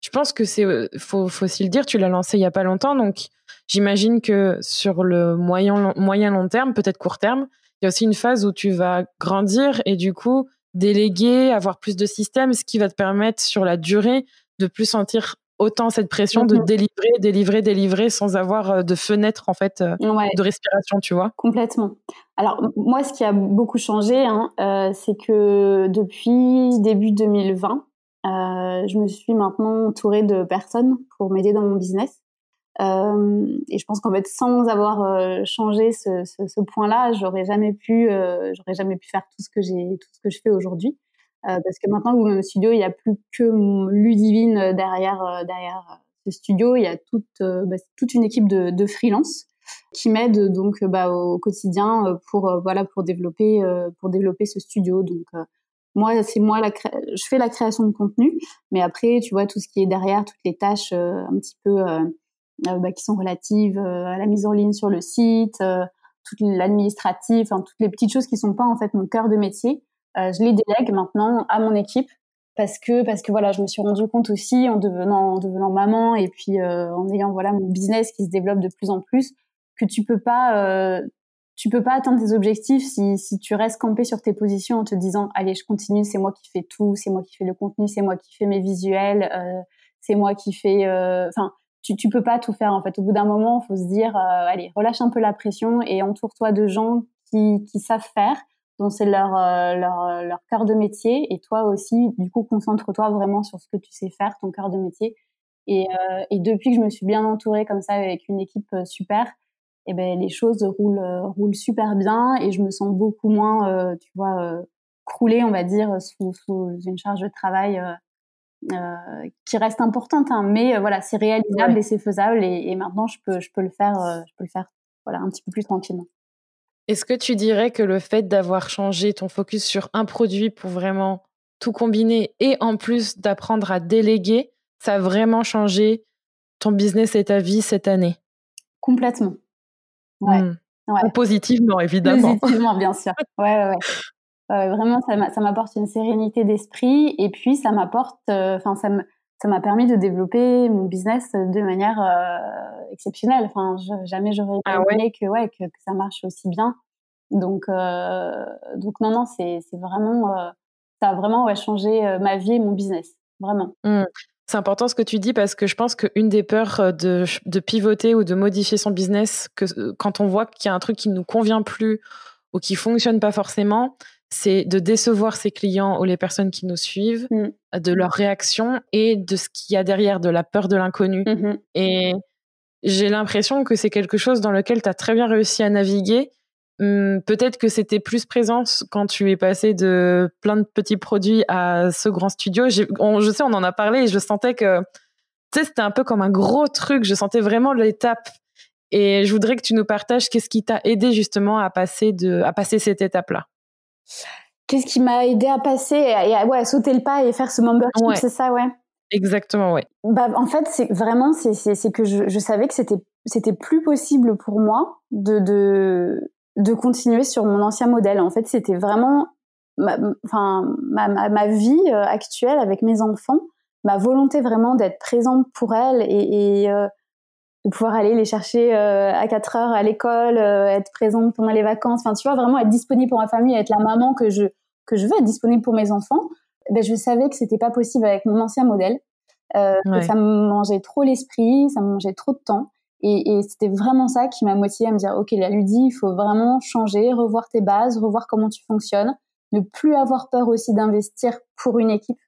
je pense que c'est euh, faut, faut aussi le dire, tu l'as lancé il y a pas longtemps, donc j'imagine que sur le moyen moyen long terme, peut-être court terme, il y a aussi une phase où tu vas grandir et du coup déléguer, avoir plus de systèmes, ce qui va te permettre sur la durée de plus sentir autant cette pression de mhm. délivrer, délivrer, délivrer sans avoir euh, de fenêtre en fait euh, de respiration, tu vois. Complètement. Alors moi, ce qui a beaucoup changé, hein, c'est que depuis début 2020, euh, je me suis maintenant entourée de personnes pour m'aider dans mon business. Euh, et je pense qu'en fait, sans avoir euh, changé ce, point-là, j'aurais jamais pu, euh, j'aurais jamais pu faire tout ce que j'ai, tout ce que je fais aujourd'hui. Euh, parce que maintenant, mon studio, il n'y a plus que Ludivine derrière, derrière ce studio. Il y a toute, bah, toute une équipe de, de freelance qui m'aide donc bah, au quotidien pour voilà pour développer pour développer ce studio. Moi, c'est moi je fais la création de contenu, mais après, tu vois, tout ce qui est derrière, toutes les tâches euh, un petit peu euh, euh, bah, qui sont relatives à la mise en ligne sur le site, toute l'administratif, toutes les petites choses qui sont pas en fait mon cœur de métier, je les délègue maintenant à mon équipe parce que parce que voilà, je me suis rendu compte aussi en devenant en devenant maman et puis en ayant voilà mon business qui se développe de plus en plus que tu peux pas tu peux pas atteindre tes objectifs si, si tu restes campé sur tes positions en te disant allez je continue c'est moi qui fais tout c'est moi qui fais le contenu c'est moi qui fais mes visuels euh, c'est moi qui fais euh, enfin tu tu peux pas tout faire en fait. Au bout d'un moment faut se dire euh, allez relâche un peu la pression et entoure-toi de gens qui, qui savent faire dont c'est leur, leur leur cœur de métier. Et toi aussi du coup concentre-toi vraiment sur ce que tu sais faire ton cœur de métier. Et, et depuis que je me suis bien entourée comme ça avec une équipe super eh ben les choses roulent euh, roulent super bien et je me sens beaucoup moins euh, tu vois euh, croulée on va dire sous, sous une charge de travail qui reste importante hein, mais voilà c'est réalisable et c'est faisable et, maintenant je peux je peux le faire je peux le faire voilà un petit peu plus tranquillement est-ce que tu dirais que le fait d'avoir changé ton focus sur un produit pour vraiment tout combiner et en plus d'apprendre à déléguer, ça a vraiment changé ton business et ta vie cette année? Complètement. Ouais. Mmh. ouais. positivement, évidemment. Positivement, bien sûr. Ouais, ouais, ouais. vraiment, ça m'apporte une sérénité d'esprit et puis ça m'apporte, euh, enfin, ça ça m'a permis de développer mon business de manière euh, exceptionnelle. Enfin, jamais j'aurais ah imaginé que, ouais, que, ça marche aussi bien. Donc, euh, donc non, non, c'est vraiment, ça a vraiment ouais, changé ma vie et mon business, vraiment. Mmh. C'est important ce que tu dis parce que je pense qu'une des peurs euh, de, de, pivoter ou de modifier son business, que, euh, quand on voit qu'il y a un truc qui ne nous convient plus ou qui fonctionne pas forcément, c'est de décevoir ses clients ou les personnes qui nous suivent, mm. de leur réaction et de ce qu'il y a derrière, de la peur de l'inconnu. Mm-hmm. Et j'ai l'impression que c'est quelque chose dans lequel tu as très bien réussi à naviguer Hum, peut-être que c'était plus présent quand tu es passé de plein de petits produits à ce grand studio. je sais, on en a parlé et je sentais que sais, c'était un peu comme un gros truc. Je sentais vraiment l'étape. Et je voudrais que tu nous partages qu'est-ce qui t'a aidé justement à passer de, à passer cette étape-là. Qu'est-ce qui m'a aidé à passer et à, ouais, sauter le pas et faire ce membership, c'est ça, ouais. Exactement, ouais. Bah, en fait, c'est vraiment, c'est que je, je savais que c'était c'était plus possible pour moi de, de de continuer sur mon ancien modèle. En fait, c'était vraiment ma, enfin, ma, ma, ma, vie euh, actuelle avec mes enfants, ma volonté vraiment d'être présente pour elles et, et euh, de pouvoir aller les chercher euh, à 4 heures à l'école, être présente pendant les vacances. Enfin, tu vois, vraiment être disponible pour ma famille, être la maman que je que je veux, être disponible pour mes enfants. Ben, je savais que c'était pas possible avec mon ancien modèle. Ça me mangeait trop l'esprit, ça me mangeait trop de temps. Et, et c'était vraiment ça qui m'a motivée à me dire, ok, la Ludie, il faut vraiment changer, revoir tes bases, revoir comment tu fonctionnes, ne plus avoir peur aussi d'investir pour une équipe.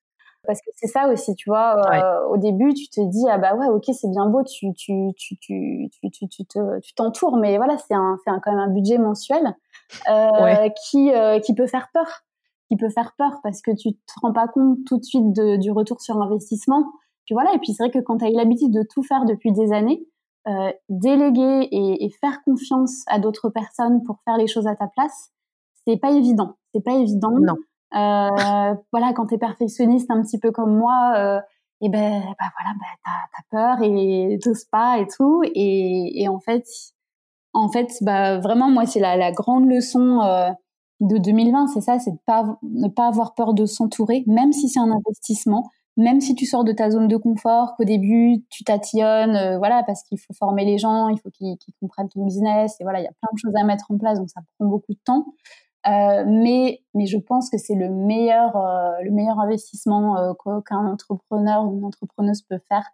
Parce que c'est ça aussi, tu vois, euh, au début, tu te dis, ah bah ouais, ok, c'est bien beau, tu, tu, tu, tu, tu, tu, te, tu t'entoures, mais voilà, c'est un, c'est quand même un budget mensuel euh, qui, euh, qui peut faire peur qui peut faire peur parce que tu te rends pas compte tout de suite de, du retour sur investissement. Puis voilà, et puis c'est vrai que quand tu as eu l'habitude de tout faire depuis des années, euh, déléguer et, et, faire confiance à d'autres personnes pour faire les choses à ta place, c'est pas évident. C'est pas évident. Non. Euh, voilà, quand tu es perfectionniste un petit peu comme moi, euh, et ben bah voilà, bah, t'as as peur et t'oses pas et tout. Et, et, en fait, en fait, bah vraiment moi c'est la, la, grande leçon euh, de 2020, c'est ça, c'est de pas ne pas avoir peur de s'entourer, même si c'est un investissement même si tu sors de ta zone de confort, qu'au début tu tatillonnes, euh, voilà, parce qu'il faut former les gens, il faut qu'ils comprennent ton business, et voilà, il y a plein de choses à mettre en place, donc ça prend beaucoup de temps. Euh, mais, mais je pense que c'est le meilleur, euh, le meilleur investissement qu'un entrepreneur ou une entrepreneuse peut faire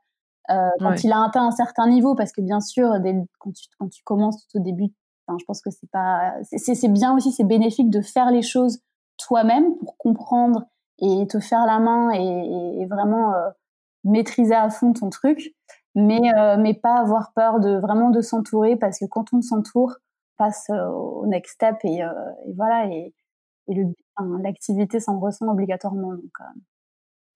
quand il a atteint un certain niveau, parce que bien sûr, dès, quand, tu, quand tu commences tout au début, je pense que c'est pas, c'est bien aussi, c'est bénéfique de faire les choses toi-même pour comprendre et te faire la main et, vraiment euh, maîtriser à fond ton truc, mais euh, mais pas avoir peur de vraiment de s'entourer parce que quand on s'entoure, on passe euh, au next step et, voilà et, et l'activité s'en ressent obligatoirement. Donc,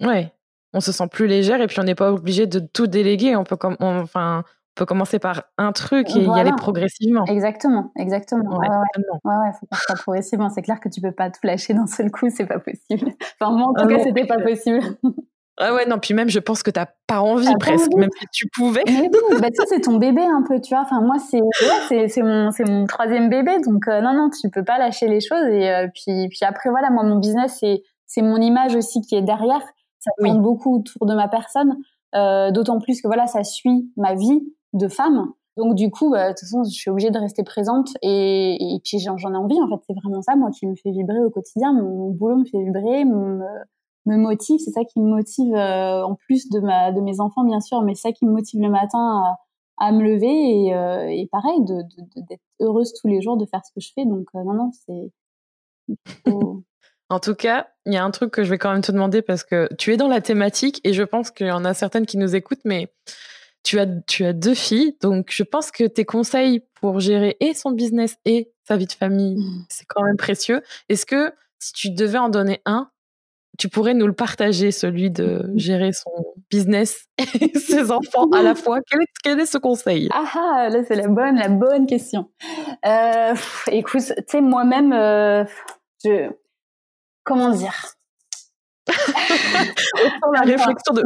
ouais, on se sent plus légère et puis on n'est pas obligé de tout déléguer. On peut comme peut commencer par un truc et y aller progressivement. Exactement, exactement. Ouais, ouais, ouais, faut faire ça progressivement. C'est clair que tu peux pas tout lâcher d'un seul coup, c'est pas possible. Enfin, moi, en tout ah cas, c'était pas possible. Ah ouais, non, puis même, je pense que t'as pas envie presque, même si tu pouvais. Mais bon, bah, c'est ton bébé un peu, tu vois. Enfin, moi, c'est c'est mon, mon troisième bébé, donc euh, non, non, tu peux pas lâcher les choses. Et euh, puis, puis après, voilà, moi, mon business, c'est mon image aussi qui est derrière. Ça tourne beaucoup autour de ma personne. Euh, D'autant plus que voilà, ça suit ma vie de femmes. Donc du coup, bah, de toute façon, je suis obligée de rester présente et, puis j'en ai envie. En fait, c'est vraiment ça, moi, qui me fait vibrer au quotidien. Mon, boulot me fait vibrer, me, motive. C'est ça qui me motive euh, en plus de ma de mes enfants, bien sûr, mais c'est ça qui me motive le matin à, me lever et, euh, pareil, de d'être heureuse tous les jours de faire ce que je fais. Donc euh, non, non, c'est En tout cas, il y a un truc que je vais quand même te demander parce que tu es dans la thématique et je pense qu'il y en a certaines qui nous écoutent, mais tu as, tu as deux filles, donc je pense que tes conseils pour gérer et son business et sa vie de famille, mmh. c'est quand même précieux. Est-ce que si tu devais en donner un, tu pourrais nous le partager, celui de mmh. gérer son business et ses enfants à la fois? Quel est, quel est ce conseil? Ah, ah là c'est la bonne, la bonne question. Euh, écoute, tu sais moi-même, euh, je comment dire? la réflexion de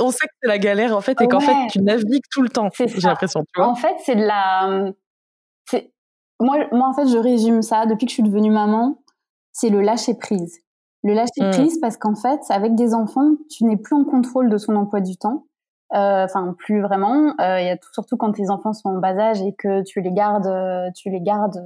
on sait, que c'est la galère en fait et qu'en fait tu navigues tout le temps j'ai l'impression en fait c'est de la moi moi en fait je résume ça depuis que je suis devenue maman c'est le lâcher prise. Le lâcher mmh. prise parce qu'en fait avec des enfants tu n'es plus en contrôle de son emploi du temps euh, enfin plus vraiment euh, y a surtout quand tes enfants sont en bas âge et que tu les gardes euh, tu les gardes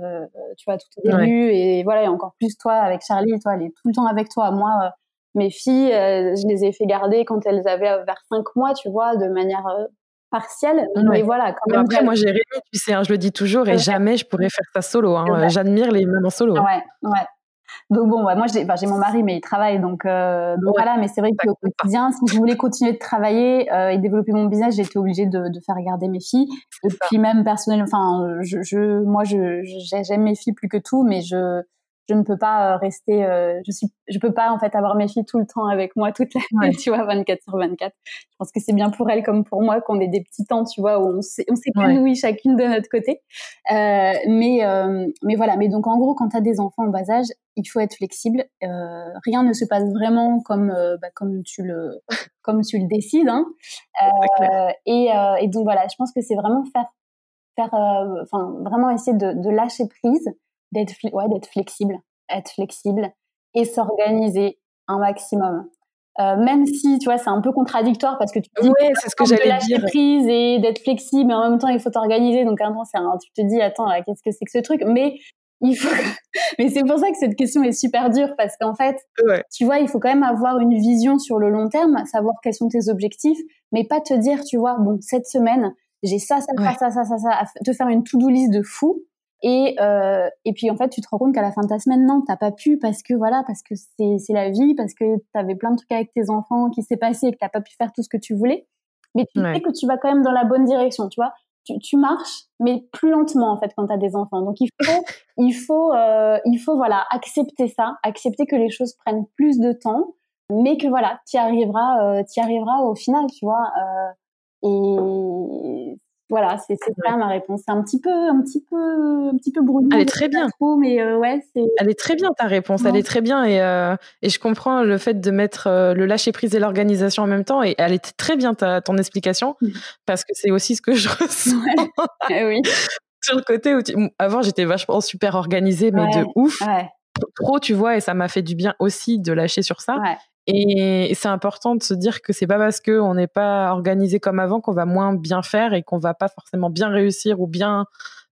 tu vois tout au début et voilà et encore plus toi avec Charlie toi elle est tout le temps avec toi moi mes filles, euh, je les ai fait garder quand elles avaient euh, vers 5 mois, tu vois, de manière euh, partielle. Mais voilà, quand même. Après, moi, j'ai Rémi, tu sais, hein, je le dis toujours, et jamais je pourrais faire ça solo. Hein. J'admire les mamans solo. Hein. Ouais, ouais. Donc bon, moi j'ai mon mari, mais il travaille, donc, voilà. Mais c'est vrai qu'au quotidien, si je voulais continuer de travailler et développer mon business, j'étais obligée de, de, faire garder mes filles. Et puis même personnellement, enfin, je, je, moi, je j'aime mes filles plus que tout, mais je je ne peux pas rester, je suis, je peux pas en fait avoir mes filles tout le temps avec moi toute la nuit, tu vois, 24 sur 24. Je pense que c'est bien pour elles comme pour moi qu'on ait des petits temps, tu vois, où on s'épanouit chacune de notre côté. mais mais voilà, mais donc en gros, quand tu as des enfants en bas âge, il faut être flexible. rien ne se passe vraiment comme bah, comme tu le comme tu le décides. Hein. et, et donc voilà, je pense que c'est vraiment faire faire, euh, enfin, vraiment essayer de, lâcher prise, d'être ouais, d'être flexible, être flexible et s'organiser un maximum. Euh, même si tu vois c'est un peu contradictoire parce que tu te dis ouais, c'est ce que j'allais de lâcher prise et d'être flexible mais en même temps il faut t'organiser donc un c'est tu te dis attends qu'est-ce que c'est que ce truc? Mais il faut mais c'est pour ça que cette question est super dure parce qu'en fait tu vois il faut quand même avoir une vision sur le long terme savoir quels sont tes objectifs mais pas te dire tu vois bon cette semaine j'ai ça, ça, ça, ça, ça, ça, te faire une to-do list de fou. Et, euh, et puis en fait, tu te rends compte qu'à la fin de ta semaine, non, t'as pas pu parce que voilà, parce que c'est la vie, parce que t'avais plein de trucs avec tes enfants qui s'est passé et que t'as pas pu faire tout ce que tu voulais. Mais tu sais que tu vas quand même dans la bonne direction, tu vois. Tu, tu marches, mais plus lentement en fait quand t'as des enfants. Donc il faut, il faut, euh, il faut voilà accepter ça, accepter que les choses prennent plus de temps, mais que voilà, tu arriveras, euh, y arriveras au final, tu vois. Euh, et voilà, c'est ça ma réponse. C'est un petit peu, un petit peu, un petit peu brouillon. Elle est très bien. Trop, mais euh, ouais, c'est. Elle est très bien ta réponse. Elle est très bien et euh, et je comprends le fait de mettre euh, le lâcher prise et l'organisation en même temps. Et elle est très bien ta ton explication mmh. parce que c'est aussi ce que je ressens. Eh oui. Sur le côté où avant j'étais vachement super organisée mais de ouf. Trop, tu vois, et ça m'a fait du bien aussi de lâcher sur ça. Et c'est important de se dire que c'est pas parce que on n'est pas organisé comme avant qu'on va moins bien faire et qu'on va pas forcément bien réussir ou bien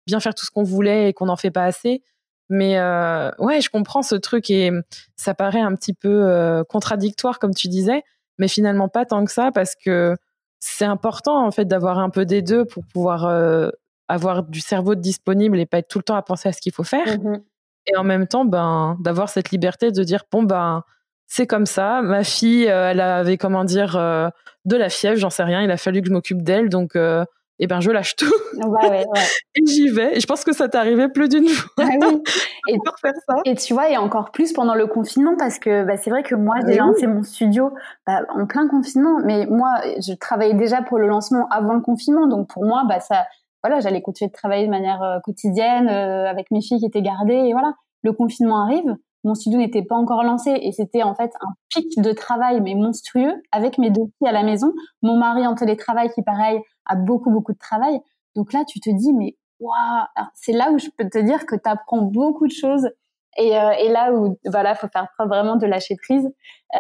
bien faire tout ce qu'on voulait et qu'on n'en fait pas assez. Mais euh, ouais, je comprends ce truc et ça paraît un petit peu euh, contradictoire comme tu disais, mais finalement pas tant que ça parce que c'est important en fait d'avoir un peu des deux pour pouvoir euh, avoir du cerveau disponible et pas être tout le temps à penser à ce qu'il faut faire. Mmh et en même temps, ben d'avoir cette liberté de dire bon ben c'est comme ça. Ma fille, euh, elle avait, comment dire, euh, de la fièvre, j'en sais rien. Il a fallu que je m'occupe d'elle, donc, euh, eh ben, je lâche tout. Ouais, ouais, et j'y vais. Et je pense que ça t'est arrivé plus d'une fois. Ah oui. et, faire ça. et tu vois, et encore plus pendant le confinement, parce que bah, c'est vrai que moi, j'ai lancé mon studio bah, en plein confinement, mais moi, je travaillais déjà pour le lancement avant le confinement, donc pour moi, bah, ça, voilà, j'allais continuer de travailler de manière quotidienne avec mes filles qui étaient gardées, et voilà. Le confinement arrive mon studio n'était pas encore lancé et c'était en fait un pic de travail mais monstrueux avec mes deux filles à la maison, mon mari en télétravail qui pareil a beaucoup beaucoup de travail. Donc là tu te dis mais waouh, c'est là où je peux te dire que tu apprends beaucoup de choses et, euh, et là où voilà faut faire preuve vraiment de lâcher prise.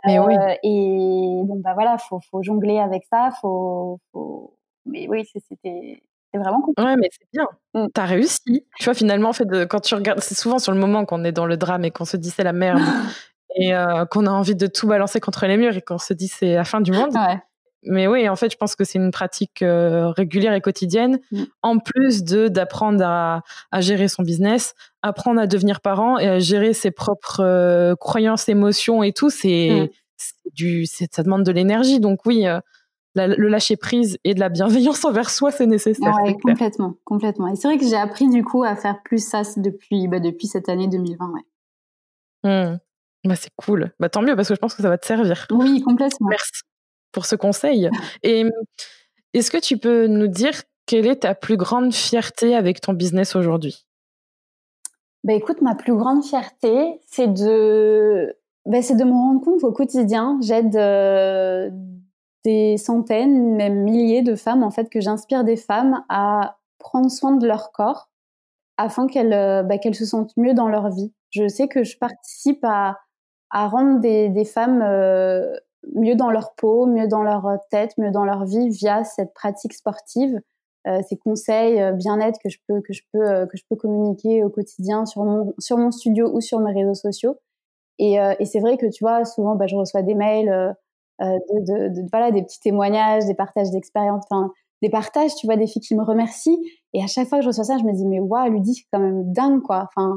Mais oui. Euh, et bon bah voilà faut faut jongler avec ça, faut, faut... mais oui c'était c'est vraiment compliqué. Ouais, mais c'est bien. Mmh. T'as réussi. Tu vois, finalement, en fait, quand tu regardes, c'est souvent sur le moment qu'on est dans le drame et qu'on se dit c'est la merde et euh, qu'on a envie de tout balancer contre les murs et qu'on se dit c'est la fin du monde. Mais oui, en fait, je pense que c'est une pratique euh, régulière et quotidienne, mmh. en plus de d'apprendre à, à, gérer son business, apprendre à devenir parent et à gérer ses propres euh, croyances, émotions et tout. C'est mmh. du, ça demande de l'énergie. Donc oui, le lâcher prise et de la bienveillance envers soi, c'est nécessaire. complètement, complètement. Et c'est vrai que j'ai appris du coup à faire plus ça depuis, bah, depuis cette année 2020. Ouais. Mmh. Bah, c'est cool. Bah, tant mieux parce que je pense que ça va te servir. Oui, complètement. Merci pour ce conseil. et est-ce que tu peux nous dire quelle est ta plus grande fierté avec ton business aujourd'hui? Bah, écoute, ma plus grande fierté, c'est de, bah, c'est de me rendre compte qu'au quotidien, j'aide euh, des centaines, même milliers de femmes en fait que j'inspire des femmes à prendre soin de leur corps afin qu'elles euh, bah, se sentent mieux dans leur vie. Je sais que je participe à, rendre des, femmes euh, mieux dans leur peau, mieux dans leur tête, mieux dans leur vie via cette pratique sportive, euh, ces conseils bien-être que je peux que que je peux communiquer au quotidien sur mon sur mon studio ou sur mes réseaux sociaux. Et, et c'est vrai que tu vois souvent bah, je reçois des mails euh, de, de, voilà, des petits témoignages, des partages d'expériences, enfin des partages, tu vois, des filles qui me remercient. Et à chaque fois que je reçois ça, je me dis mais waouh, Ludie, c'est quand même dingue quoi. Enfin,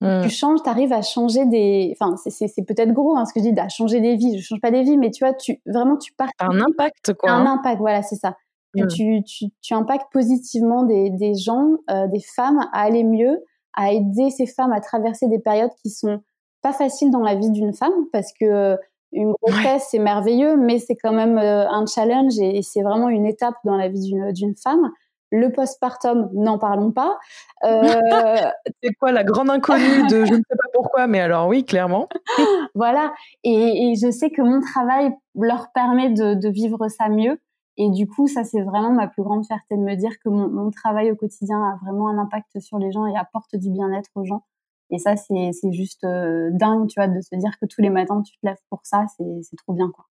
mmh. tu changes, tu arrives à changer des. Enfin, c'est peut-être gros hein, ce que je dis, à changer des vies. Je change pas des vies, mais tu vois, tu vraiment tu pars. Un impact quoi. Un hein. impact, voilà, c'est ça. Mmh. Tu, tu, tu impactes positivement des, des gens, euh, des femmes à aller mieux, à aider ces femmes à traverser des périodes qui sont pas faciles dans la vie d'une femme parce que une grossesse c'est merveilleux mais c'est quand même un challenge et c'est vraiment une étape dans la vie d'une femme le postpartum, n'en parlons pas. Euh... c'est quoi la grande inconnue de je ne sais pas pourquoi, mais alors oui, clairement. voilà. Et, et, je sais que mon travail leur permet de, de, vivre ça mieux. Et du coup, ça, c'est vraiment ma plus grande fierté de me dire que mon, mon, travail au quotidien a vraiment un impact sur les gens et apporte du bien-être aux gens. Et ça, c'est juste euh, dingue, tu vois, de se dire que tous les matins, tu te lèves pour ça. C'est trop bien, quoi.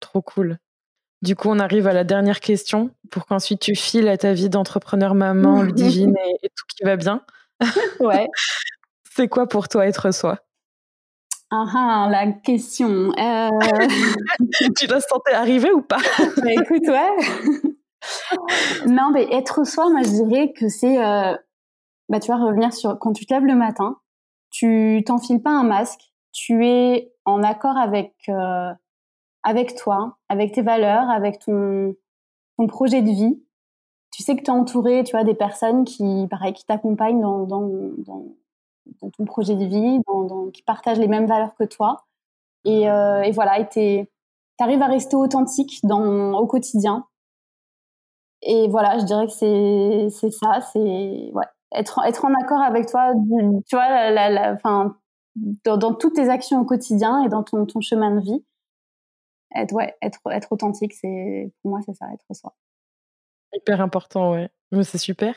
Trop cool. Du coup, on arrive à la dernière question pour qu'ensuite tu files à ta vie d'entrepreneur maman, Ludivine et, et, tout qui va bien. Ouais. C'est quoi pour toi être soi? Ah ah, la question. Euh... tu la sentais arriver ou pas? Bah, Écoute, ouais. non, mais être soi, moi je dirais que c'est, euh, bah, tu vas revenir sur quand tu te lèves le matin, tu t'enfiles pas un masque, tu es en accord avec euh, avec toi, avec tes valeurs, avec ton, ton projet de vie. Tu sais que tu es entouré, tu vois, des personnes qui, pareil, qui t'accompagnent dans, dans, dans, ton projet de vie, dans, qui partagent les mêmes valeurs que toi. Et, euh, et voilà, tu arrives à rester authentique dans, au quotidien. Et voilà, je dirais que c'est, c'est ça, c'est ouais, être, être en accord avec toi, tu vois, la, la, fin, dans, dans, toutes tes actions au quotidien et dans ton, ton chemin de vie être, ouais, être, être authentique, c'est pour moi, c'est ça, être soi. Hyper important, ouais. C'est super.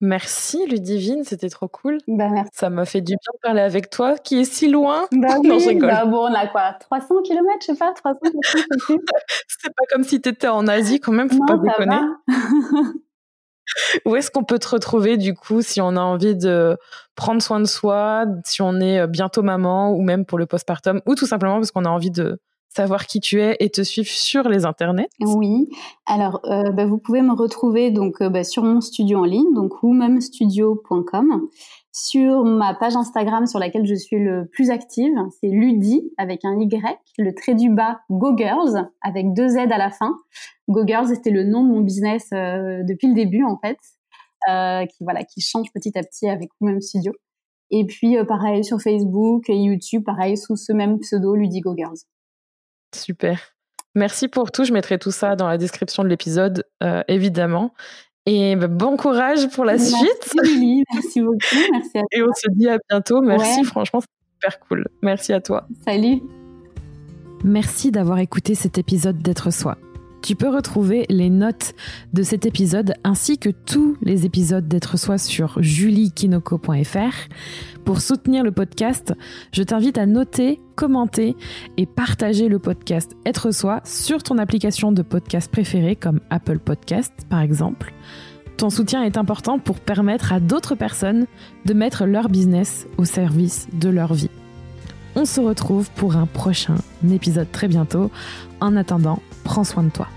Merci Ludivine, c'était trop cool. Bah, merci. Ça m'a fait du bien de parler avec toi, qui est si loin. Bah oui, bah bon, on a quoi 300 km, je sais pas, 300 C'est pas comme si tu étais en Asie quand même, faut pas déconner. Où est-ce qu'on peut te retrouver du coup si on a envie de prendre soin de soi, si on est bientôt maman ou même pour le postpartum ou tout simplement parce qu'on a envie de savoir qui tu es et te suivre sur les internets? Oui, alors euh, bah, vous pouvez me retrouver donc euh, bah, sur mon studio en ligne, donc womanstudio.com, sur ma page Instagram sur laquelle je suis le plus active, c'est Ludi avec un Y, le trait du bas Go Girls avec deux Z à la fin. Go Girls c'était le nom de mon business euh, depuis le début en fait, qui voilà qui change petit à petit avec Woman Studio. Et puis pareil sur Facebook et YouTube, pareil sous ce même pseudo Ludi Go Girls. Super. Merci pour tout. Je mettrai tout ça dans la description de l'épisode, euh, évidemment. Et bah, bon courage pour la merci suite. Lily, merci beaucoup. Merci à toi. Et on se dit à bientôt. Merci, franchement, c'est super cool. Merci à toi. Salut. Merci d'avoir écouté cet épisode d'être soi. Tu peux retrouver les notes de cet épisode ainsi que tous les épisodes d'être soi sur juliekinoko.fr. Pour soutenir le podcast, je t'invite à noter, commenter et partager le podcast Être soi sur ton application de podcast préférée comme Apple Podcast par exemple. Ton soutien est important pour permettre à d'autres personnes de mettre leur business au service de leur vie. On se retrouve pour un prochain épisode très bientôt. En attendant, prends soin de toi.